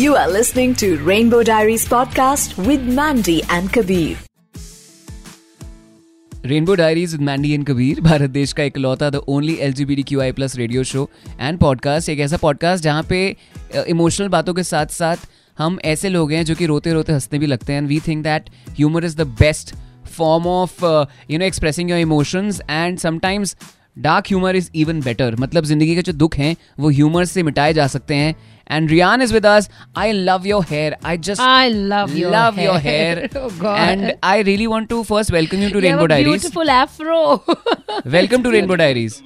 You are listening to Rainbow Diaries podcast with Mandy and Kabir. Rainbow diaries with Mandy and Kabir Bharat देश का इकलौता the only L G B D Q I plus radio show and podcast एक ऐसा podcast जहाँ पे emotional बातों के साथ साथ हम ऐसे लोग हैं जो कि रोते रोते हंसने भी लगते हैं। And we think that humour is the best form of you know expressing your emotions and sometimes dark humour is even better मतलब ज़िंदगी के जो दुख हैं, वो ह्यूमर से मिटाए जा सकते हैं। And Rian is with us. I love your hair. I just I love your love hair. your hair. Oh, God. And I really want to first welcome you to You Rainbow have a Diaries. beautiful afro. Welcome to Rainbow Diaries.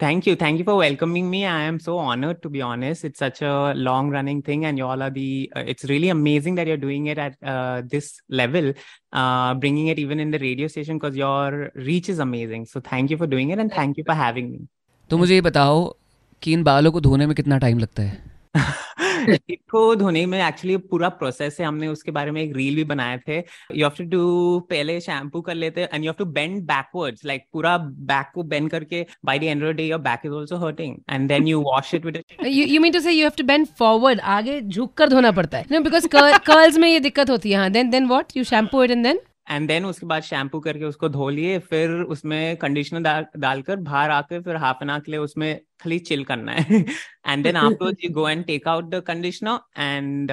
Thank you. Thank you for welcoming me. I am so honored to be honest. It's such a long running thing, and you all are the, uh, it's really amazing that you're doing it at uh, this level, uh, bringing it even in the radio station because your reach is amazing. So thank you for doing it, and thank you for having me. तो मुझे ये बताओ कि इन बालों को धोने में कितना टाइम लगता है इसको धोने में एक्चुअली पूरा प्रोसेस है। हमने उसके बारे में एक रील भी बनाए थे। यू हैव टू डू पहले शैम्पू कर लेते and you have to bend backwards like पूरा बैक को बेंड करके by the end of the day your back is also hurting and then you wash it with you you mean to say you have to bend forward, आगे झुक कर धोना पड़ता है? Because cur- curls में ये दिक्कत होती है हाँ। Then then what? You shampoo it and then? And then उसके बाद शैम्पू करके उसको धो लिए फिर उसमें कंडीशनर डाल डालकर बाहर आकर फिर हाफ़ एन आवर के लिए उसमें खाली चिल करना है। And then afterwards you go and take out the conditioner and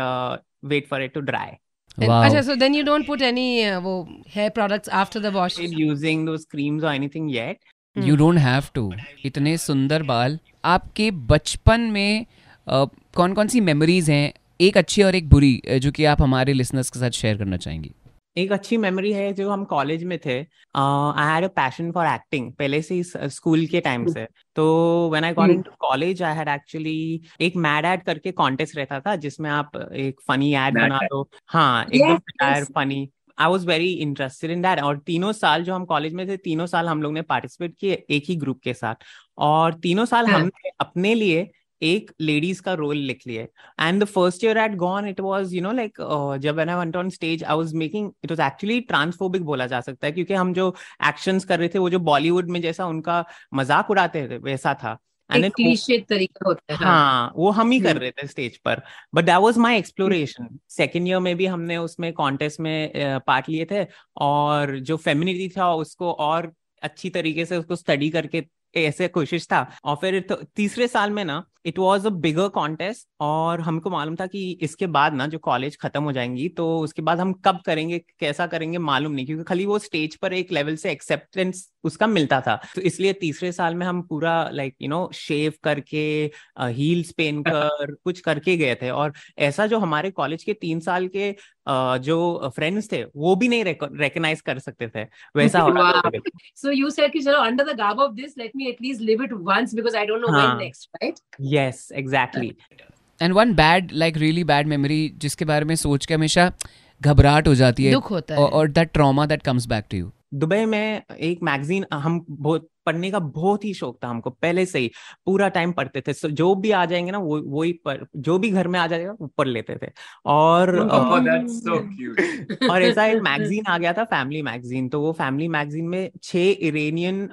wait for it to dry Wow. अच्छा so then you don't put any uh, वो hair products after the wash? Using those creams or anything yet you don't have to इतने सुंदर बाल। आपके बचपन में कौन कौन सी मेमोरीज हैं? एक अच्छी और एक बुरी जो कि आप हमारे लिसनर्स के साथ शेयर करना चाहेंगी। एक अच्छी मेमोरी है जो हम कॉलेज में थे। I had a passion for acting पहले से ही स्कूल के टाइम से। तो when I got into college I had actually एक मैड एड करके कॉन्टेस्ट रहता था जिसमें आप एक फनी एड बना दो। हाँ एकदम. Funny I was very interested in that और तीनों साल जो हम कॉलेज में थे तीनों साल हम लोग ने पार्टिसिपेट किए एक ही ग्रुप के साथ। और तीनों साल हाँ. हमने अपने लिए एक लेडीज़ का रोल लिख लिया and the first year at gone it was you know like जब when I went on stage I was making it was actually transphobic बोला जा सकता है क्योंकि हम जो एक्शंस कर रहे थे वो जो बॉलीवुड में जैसा उनका मज़ाक उड़ाते थे वैसा था। तरीका होता है हाँ। वो हम ही कर हम्म। रहे थे स्टेज पर। But that was my exploration second year में भी हमने उसमें कॉन्टेस्ट में पार्ट लिए थे। और जो फेमिनिटी था उसको और अच्छी तरीके से उसको स्टडी करके ऐसे कोशिश था। और फिर तो तीसरे साल में ना it was a bigger contest और हमको मालूम था कि इसके बाद ना जो कॉलेज खत्म हो जाएँगी तो उसके बाद हम कब करेंगे, कैसा करेंगे, मालूम नहीं, क्योंकि खाली वो स्टेज पर एक लेवल से एक्सेप्टेंस उसका मिलता था। तो इसलिए तीसरे साल में हम पूरा लाइक यू नो शेव करके हील्स पहन कर कुछ करके गए थे। और ऐसा जो हमारे कॉलेज के तीन साल के जो फ्रेंड्स थे वो भी नहीं रिकॉग्नाइज कर सकते थे। वैसा हो. So you said कि चलो under the garb of this, let me at least live it once because I don't know हाँ. when next, right? Yes exactly and one bad like really bad memory जिसके बारे में सोच के हमेशा घबराहट हो जाती है। दुख होता है। और that trauma that comes back to you Dubai में एक मैगजीन हम बहुत पढ़ने का बहुत ही शौक था हमको पहले से ही पूरा टाइम पढ़ते थे So, जो भी आ जाएँगे ना वो वही पढ़ जो भी घर में आ जाएगा वो पढ़ लेते थे और Oh, that's so cute. और ऐसा एक मैगजीन आ गया था फैमिली मैगजीन तो वो फैमिली मैगजीन में छह इरानियन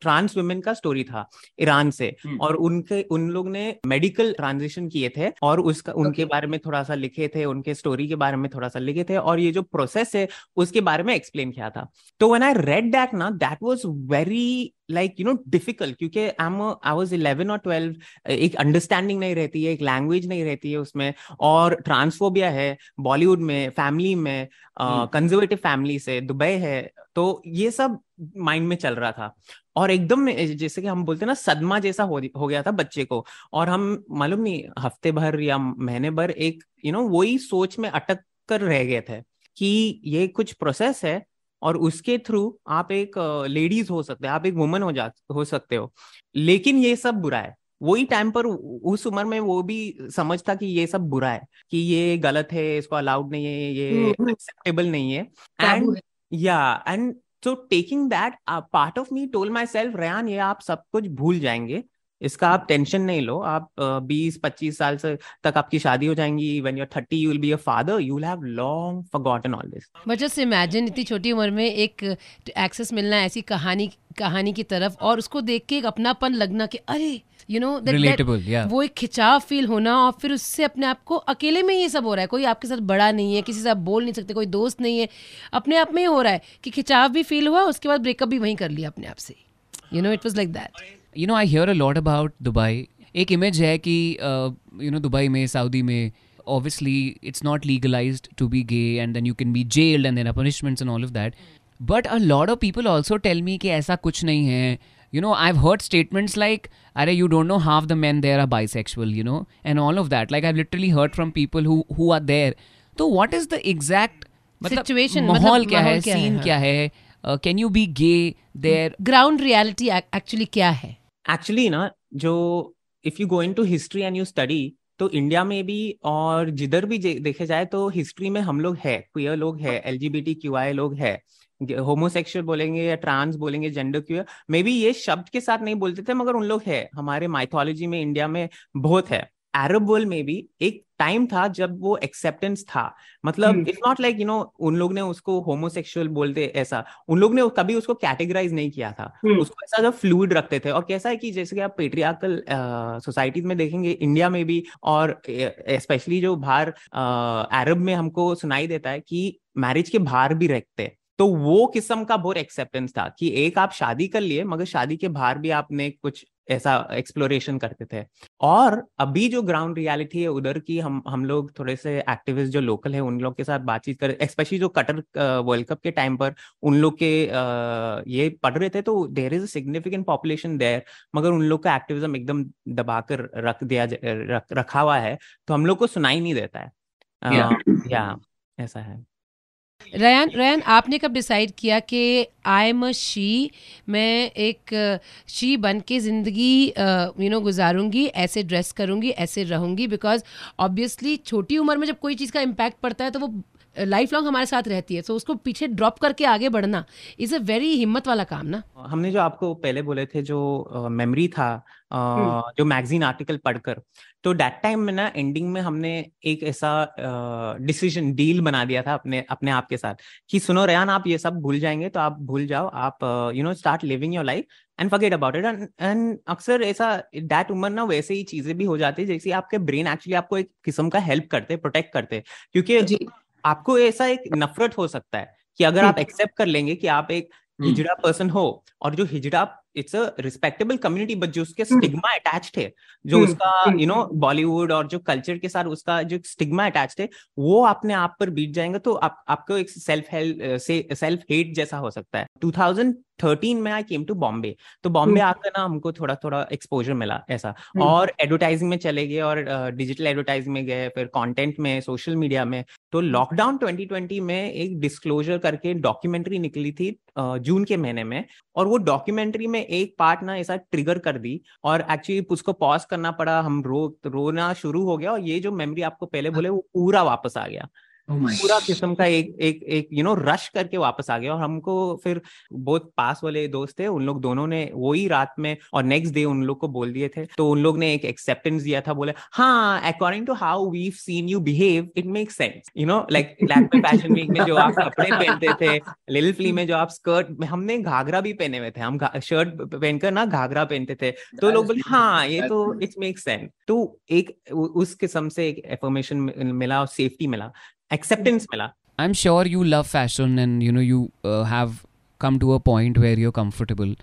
ट्रांस वुमेन का स्टोरी था ईरान से Hmm. और उनके उन लोग ने मेडिकल ट्रांजिशन किए थे और उसका उनके Okay. बारे में थोड़ा सा लिखे थे उनके स्टोरी के बारे में थोड़ा सा लिखे थे और ये जो प्रोसेस है उसके बारे में एक्सप्लेन किया था तो व्हेन आई रेड दैट ना that was very like you know difficult क्योंकि आई एम आई वाज 11 और 12 एक अंडरस्टैंडिंग नहीं रहती है एक लैंग्वेज नहीं रहती है उसमें और ट्रांसफोबिया है बॉलीवुड में फैमिली में। कंजर्वेटिव फैमिली से दुबई है तो ये सब माइंड में चल रहा था और एकदम जैसे कि हम बोलते हैं ना सदमा जैसा हो, हो गया था बच्चे को और हम मालूम नहीं हफ़्ते भर या महीने भर एक यू नो वही सोच में अटक कर रह गए थे कि ये कुछ प्रोसेस है और उसके थ्रू आप एक लेडीज़ हो सकते हैं आप एक वुमन हो जा हो सकते हो। लेकिन ये सब बुरा है। वही टाइम पर उस उम्र में वो भी समझता कि ये सब बुरा है कि ये गलत है इसको अलाउड नहीं है ये हम्म। एक्सेप्टेबल नहीं है। एंड या and so taking that part of me of my self Ryan ये आप सब कुछ भूल जाएँगे। इसका आप टेंशन नहीं लो आप बीस पच्चीस साल से तक आपकी शादी हो जाएँगी when you're 30 you will be a father you will have long forgotten all this. But just imagine इतनी छोटी उम्र में एक एक्सेस मिलना ऐसी कहानी कहानी की तरफ़ और उसको देख के एक अपनापन लगना कि अरे यू नो yeah. वो एक खिंचाव फील होना और फिर उससे अपने आप को अकेले में ये सब हो रहा है। कोई आपके साथ बड़ा नहीं है किसी से आप बोल नहीं सकते कोई दोस्त नहीं है। अपने आप में ही हो रहा है कि खिंचाव भी फील हुआ उसके बाद ब्रेकअप भी वहीं कर लिया अपने आप से। You know it was like that you know I hear a lot about Dubai एक इमेज है कि यू नो दुबई में सऊदी में obviously it's not legalized to be gay and then you can be jailed and there are punishments and all of that but a lot of people also tell me कि ऐसा कुछ नहीं है you know i've heard statements like अरे you don't know half the men there are bisexual you know and all of that like i've literally heard from people who who are there तो what is the exact मतलब Situation, माहौल मतलब क्या है है, scene हाँ। क्या है can you be gay there ground reality actually क्या है एक्चुअली ना, जो if you go in to history and you study तो इंडिया में भी और जिधर भी देखे जाए तो हिस्ट्री में हम लोग है क्वियर लोग है L G B T Q I लोग है होमोसेक्सुअल बोलेंगे या ट्रांस बोलेंगे जेंडर क्यूर मे बी ये शब्द के साथ नहीं बोलते थे, मगर उन लोग है, हमारे माइथोलॉजी में इंडिया में बहुत है। अरब वर्ल्ड में भी एक टाइम था जब वो एक्सेप्टेंस था मतलब। It's not like you know उन लोग ने उसको होमोसेक्सुअल बोलते ऐसा उन लोग ने कभी उसको कैटेगराइज नहीं किया था हम्म। उसको ऐसा जब फ्लूइड रखते थे और कैसा है कि जैसे कि आप पेट्रियार्कल सोसाइटीज में देखेंगे इंडिया में भी और स्पेशली जो बाहर अरब में हमको सुनाई देता है कि मैरिज के बाहर भी रखते तो वो किस्म का बहुत एक्सेप्टेंस था कि एक आप शादी कर लिए मगर शादी के बाहर भी आपने कुछ ऐसा एक्सप्लोरेशन करते थे। और अभी जो ग्राउंड रियलिटी है उधर की हम हम लोग थोड़े से एक्टिविस्ट जो लोकल है उन लोग के साथ बातचीत कर स्पेशली जो कटर वर्ल्ड कप के टाइम पर उन लोग के ये पढ़ रहे थे तो there is a significant population there मगर उन लोग का एक्टिविज्म एकदम दबाकर रख दिया रख, रखा हुआ है तो हम लोग को सुनाई नहीं देता है। अ, Yeah. या ऐसा है। रयान रयान आपने कब डिसाइड किया कि आई एम अ शी मैं एक शी बन के ज़िंदगी यू नो गुजारूँगी ऐसे ड्रेस करूँगी ऐसे रहूँगी बिकॉज़ ऑब्वियसली छोटी उम्र में जब कोई चीज़ का इम्पैक्ट पड़ता है तो वो लाइफ लॉन्ग हमारे साथ रहती है। तो उसको पीछे ड्रॉप करके आगे बढ़ना इज़ अ वेरी हिम्मत वाला काम ना? हमने जो आपको पहले बोले थे जो मेमोरी था अ, जो मैगजीन आर्टिकल पढ़कर तो दैट टाइम में ना एंडिंग में हमने एक ऐसा डिसीज़न डील बना दिया था अपने अपने आप के साथ कि सुनो रेहान आप ये सब भूल जाएँगे तो आप भूल जाओ आप you know start living your life and forget about it and अक्सर ऐसा दैट उम्र ना वैसे ही चीज़ें भी हो जाती है जैसे आपके ब्रेन एक्चुअली आपको एक किस्म का हेल्प करते प्रोटेक्ट करते क्योंकि आपको ऐसा एक नफरत हो सकता है कि अगर आप एक्सेप्ट कर लेंगे कि आप एक हम्म। हिजड़ा पर्सन हो और जो हिजड़ा it's a respectable community but जो उसके स्टिग्मा अटैच्ड है जो हम्म, उसका हम्म। यू नो बॉलीवुड और जो कल्चर के साथ उसका जो स्टिग्मा अटैच्ड है वो अपने आप पर बीत जाएँगे तो आप आपको एक सेल्फ हेल्प से सेल्फ हेट जैसा हो सकता है 2013 में आई केम टू बॉम्बे तो बॉम्बे हम्म। आकर ना हमको थोड़ा थोड़ा एक्सपोजर मिला ऐसा हम्म। और एडवर्टाइजिंग में चले गए और डिजिटल एडवर्टाइजिंग में गए फिर कंटेंट में सोशल मीडिया में तो लॉकडाउन 2020 में एक डिस्क्लोजर करके डॉक्यूमेंट्री निकली थी जून के महीने में और वो डॉक्यूमेंट्री में एक पार्ट ना ऐसा ट्रिगर कर दी और एक्चुअली उसको पॉज करना पड़ा, हम रो, रोना शुरू हो गया और ये जो मेमोरी आपको पहले बोले वो पूरा वापस आ गया। Oh पूरा किस्म का एक एक एक यू नो रश करके वापस आ गया और हमको फिर बहुत पास वाले दोस्त थे उन लोग दोनों ने वही रात में और नेक्स्ट डे उन लोग को बोल दिए थे। तो उन लोग ने एक एक्सेप्टेंस दिया था बोले हाँ according to how we seen you behave it make sense you know like Lakme fashion week में जो आप कपड़े पहनते थे लिल फ्ली में जो आप स्कर्ट हमने घाघरा भी पहने हुए थे हम शर्ट पहनकर ना घाघरा पहनते थे। तो लोग बोले हाँ ये तो इट मेक सेंस तो एक उस किस्म से एक एफर्मेशन मिला और सेफ्टी मिला। एक्सेप्टेंस मिला I'm sure you love fashion and you know you uh, have come to a point where you're comfortable.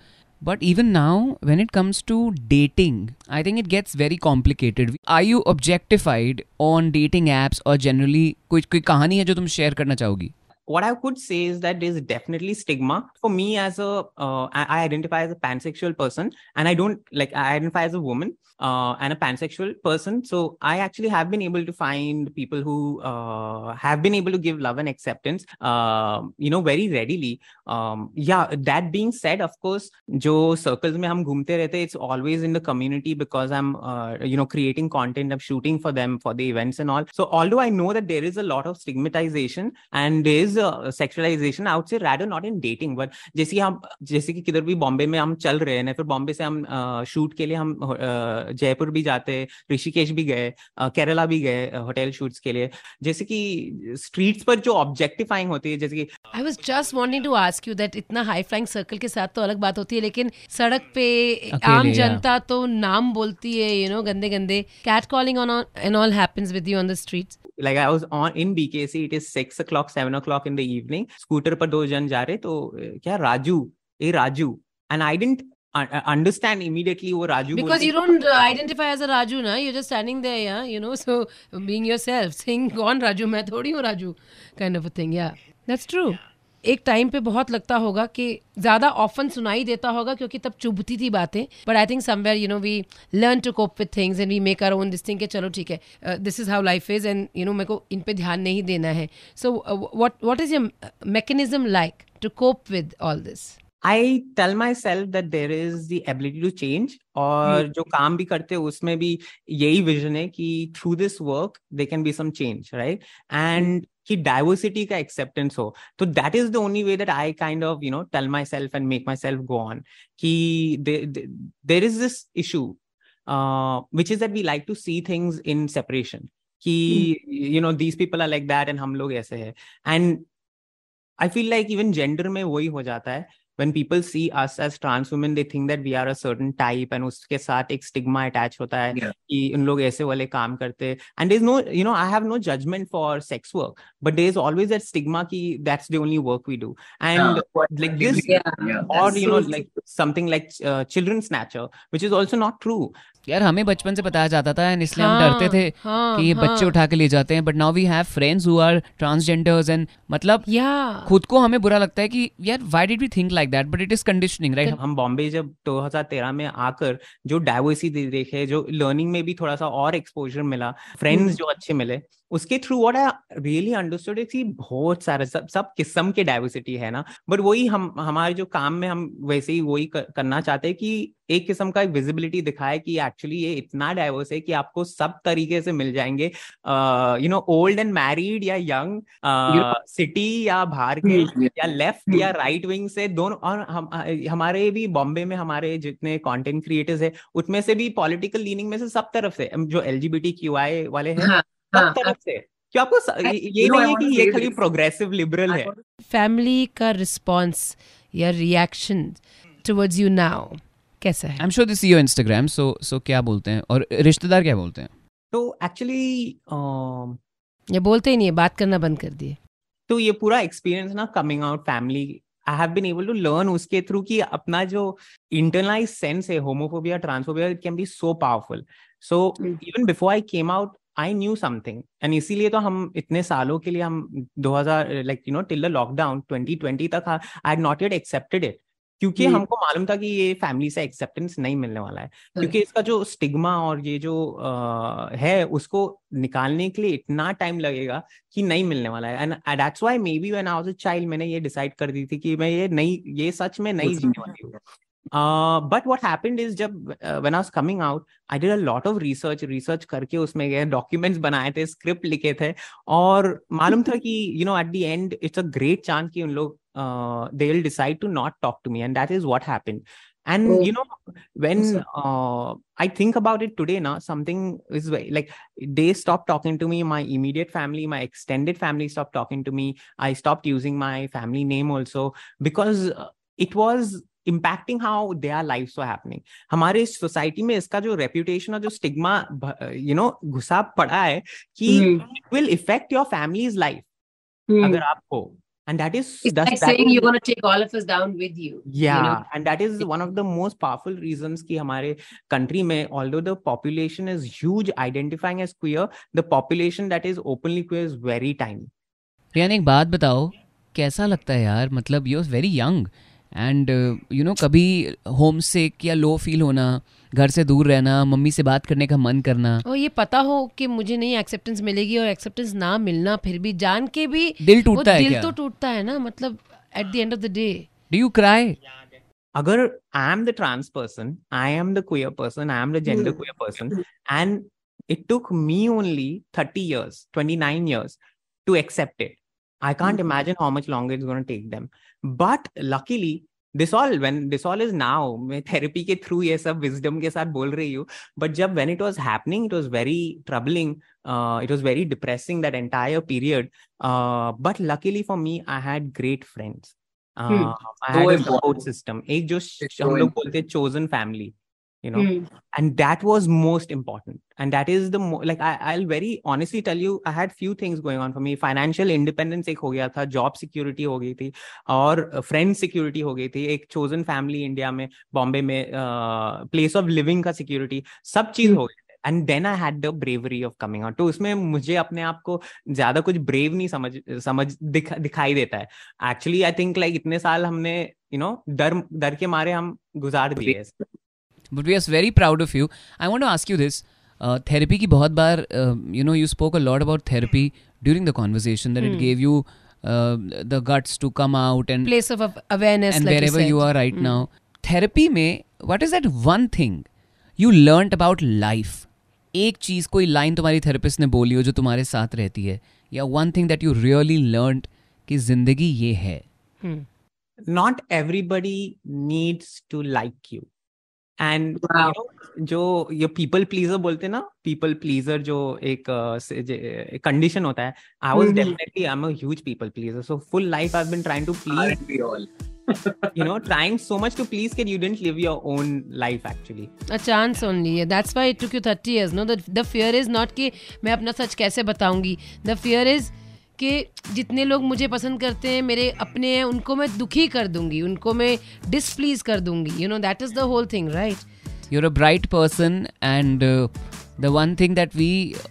But even now, when it comes to dating, I think it gets very complicated. Are you objectified on dating apps or generally कोई कोई कहानी है जो तुम share करना चाहोगी what I could say is that there's definitely stigma for me as a uh, I, I identify as a pansexual person and I don't like I identify as a woman uh, and a pansexual person so I actually have been able to find people who uh, have been able to give love and acceptance uh, you know very readily um, yeah that being said of course जो circles में हम घूमते रहते it's always in the community because I'm uh, you know creating content I'm shooting for them for the events and all so although I know that there is a lot of stigmatization and there is sexualization out से rather not in dating but जैसे हम जैसे कि किधर भी बॉम्बे में हम चल रहे हैं फिर बॉम्बे से हम शूट के लिए हम जयपुर भी जाते ऋषिकेश भी गए केरला भी गए होटल शूट्स के लिए। जैसे कि स्ट्रीट्स पर जो ऑब्जेक्टिफाइंग होती है जैसे कि I was just wanting to ask you that इतना हाई फ्लाइंग सर्कल के साथ तो अलग बात होती है लेकिन सड़क पे आम yeah. जनता तो नाम बोलती है यू नो गंदे गंदे cat calling on and all happens with you on the streets like I was on in BKC, it is six o'clock, seven o'clock in the evening. Scooter पर दो जन जा रहे तो क्या राजू ए Raju and I didn't understand immediately वो Raju because you don't uh, identify as a Raju ना you're just standing there yeah you know so being yourself saying कौन राजू मैं थोड़ी हूँ Raju kind of a thing yeah that's true एक time पे बहुत लगता होगा कि ज़्यादा ऑफन सुनाई देता होगा क्योंकि तब चुभती थी बातें। But I think somewhere you know we learn to cope with things and we make our own this thing के चलो ठीक है this is how life is and you know मेरे को इन पे ध्यान नहीं देना है। So what what is your mechanism like to cope with all this I tell myself that there is the ability to change और जो काम भी करते हैं उसमें भी यही विजन है कि through this work they can be some change right and कि डाइवर्सिटी का एक्सेप्टेंस हो तो that is the only way that I kind of you know tell myself and make myself go on कि there is this issue which is that we like to see things in separation कि you know these people are like that and हम लोग ऐसे है। And I feel like even gender में वही हो जाता है when people see us as trans women they think that we are a certain type and उसके साथ एक stigma attach होता है yeah. कि उन लोग ऐसे वाले काम करते and there's no you know I have no judgment for sex work but there's always that stigma कि that's the only work we do and yeah. like this yeah, yeah. or you know like something like uh, children snatcher which is also not true यार हमें बचपन से बताया जाता था and इसलिए हाँ, हम डरते थे हाँ, कि ये हाँ. बच्चे उठा के ले जाते हैं but now we have friends who are transgenders and मतलब yeah. खुद को हमें बुरा लगता है कि यार why did we think like that but it is conditioning right हम बॉम्बे जब 2013 में आकर जो डाइवर्सिटी देखे जो लर्निंग में भी थोड़ा सा और एक्सपोजर मिला फ्रेंड्स hmm. जो अच्छे मिले उसके through what I really understood कि बहुत सारे सब सब किस्म के डाइवर्सिटी है ना। बट वही हम हमारे जो काम में हम वैसे ही वही कर, करना चाहते हैं कि एक किस्म का विजिबिलिटी दिखाए कि एक्चुअली ये इतना डाइवर्स है कि आपको सब तरीके से मिल जाएँगे। You know old and married या यंग सिटी या बाहर के hmm, या लेफ़्ट या राइट विंग से दोनों और हम हमारे भी बॉम्बे में हमारे जितने कंटेंट क्रिएटर्स है उसमें से भी पॉलिटिकल लीनिंग में से सब तरफ़ से जो एल वाले हैं हाँ, सब हाँ, तरफ़ से। क्या आपको ये नहीं है कि ये खाली प्रोग्रेसिव लिबरल है। फैमिली का रिस्पॉन्स या रिएक्शन टुवर्ड्स यू नाउ कैसा है? I am sure this your Instagram so so क्या बोलते हैं? और रिश्तेदार क्या बोलते हैं? तो एक्चुअली ये बोलते ही नहीं है बात करना बंद कर दिए। तो ये पूरा एक्सपीरियंस ना coming out family I have been able to learn उसके थ्रू कि अपना जो इंटरनलाइज सेंस है homophobia transphobia it can be so powerful so even before I came out I knew something and इसीलिए तो हम इतने सालों के लिए हम 2000 like you know till the lockdown 2020 तक I had not yet accepted it क्योंकि हमको मालूम था कि ये फैमिली से एक्सेप्टेंस नहीं मिलने वाला है। क्योंकि इसका जो स्टिग्मा और ये जो आ, है उसको निकालने के लिए इतना टाइम लगेगा कि नहीं मिलने वाला है। And that's why maybe when I was a child मैंने ये डिसाइड कर दी थी कि मैं ये नहीं ये सच में नहीं जीने वाली हूँ। बट वॉट हैपेंड इज जब when I coming out I did a lot of research research करके उसमें गए डॉक्यूमेंट्स बनाए थे स्क्रिप्ट लिखे थे और मालूम था कि you know at the end it's a great chance कि उन लोग they will decide to not talk to me and that is what happened and oh. you know when uh, i think about it today now something is like they stopped talking to me my immediate family my extended family stopped talking to me i stopped using my family name also because it was impacting how they are life so happening हमारे society में इसका जो reputation और जो stigma you know घुसा पड़ा है कि it will effect your families life अगर आप हो and that is it's that's, like that saying is, you're going to take all of us down with you yeah you know? and that is one of the most powerful reasons कि हमारे country में although the population is huge identifying as queer the population that is openly queer is very tiny Riyan एक बात बताओ कैसा लगता है यार मतलब you are very young and you know कभी होम सिक या लो फील होना घर से दूर रहना मम्मी से बात करने का मन करना। और ये पता हो कि मुझे नहीं एक्सेप्टेंस मिलेगी और एक्सेप्टेंस ना मिलना फिर भी जान के भी दिल टूटता है दिल तो टूटता है ना मतलब at the end of the day do you cry अगर I am the trans person I am the queer person I am the gender queer person and it took me only thirty years 29 years to accept it. I can't Mhm. imagine how much longer it's going to take them. But luckily, this all when this all is now मैं therapy के through ये सब wisdom के साथ बोल रही हूँ but जब when it was happening it was very troubling uh, it was very depressing that entire period uh, but luckily for me I had great friends uh, Hmm. I So had a important. support system एक जो It's हम so लोग बोलते हैं chosen family you know Hmm. and that was most important and that is the mo- like I, i'll very honestly tell you i had few things going on for me financial independence एक हो गया था job security हो गई थी और friend security हो गई थी एक chosen family इंडिया में बॉम्बे में place of living का security सब चीज़ Hmm. हो गई and then I had the bravery of coming out तो उसमें मुझे अपने आप को ज़्यादा कुछ ब्रेव नहीं समझ समझ दिखा, दिखाई देता है एक्चुअली आई थिंक लाइक इतने साल हमने यू नो डर डर के मारे हम गुजार दिए But we are very proud of you. I want to ask you this. Uh, therapy की बहुत बार, uh, you know, you spoke a lot about therapy during the conversation that it gave you uh, the guts to come out and place of av- awareness and like wherever you, you said. are right Mm. now. Therapy में what is that one thing you learnt about life? एक चीज़ कोई line तुम्हारी therapist ने बोली हो जो तुम्हारे साथ रहती है या one thing that you really learned कि ज़िंदगी ये है Hmm. not everybody needs to like know, जो ये people pleaser बोलते ना people pleaser जो एक कंडीशन होता है I was Mhm. definitely I'm a huge people pleaser so full life I've been trying to please Aren't you know trying so much to please that you didn't live your own life actually a chance only yeah. that's why it took you 30 years no the, the fear is not कि मैं अपना सच कैसे बताऊँगी the fear is कि जितने लोग मुझे पसंद करते हैं मेरे अपने हैं उनको मैं दुखी कर दूँगी उनको मैं डिसप्लीज कर दूँगी you know that is the whole thing right you're a bright person and uh, the one thing that we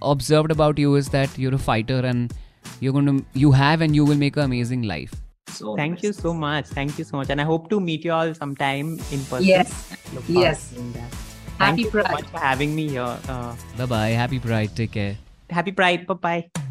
observed about you is that you're a fighter and you're going to you have and you will make an amazing life So thank nice. you so much thank you so much and I hope to meet you all sometime in person Yes. Yes. Happy thank you so much for having me here uh, bye bye happy pride take care happy pride bye bye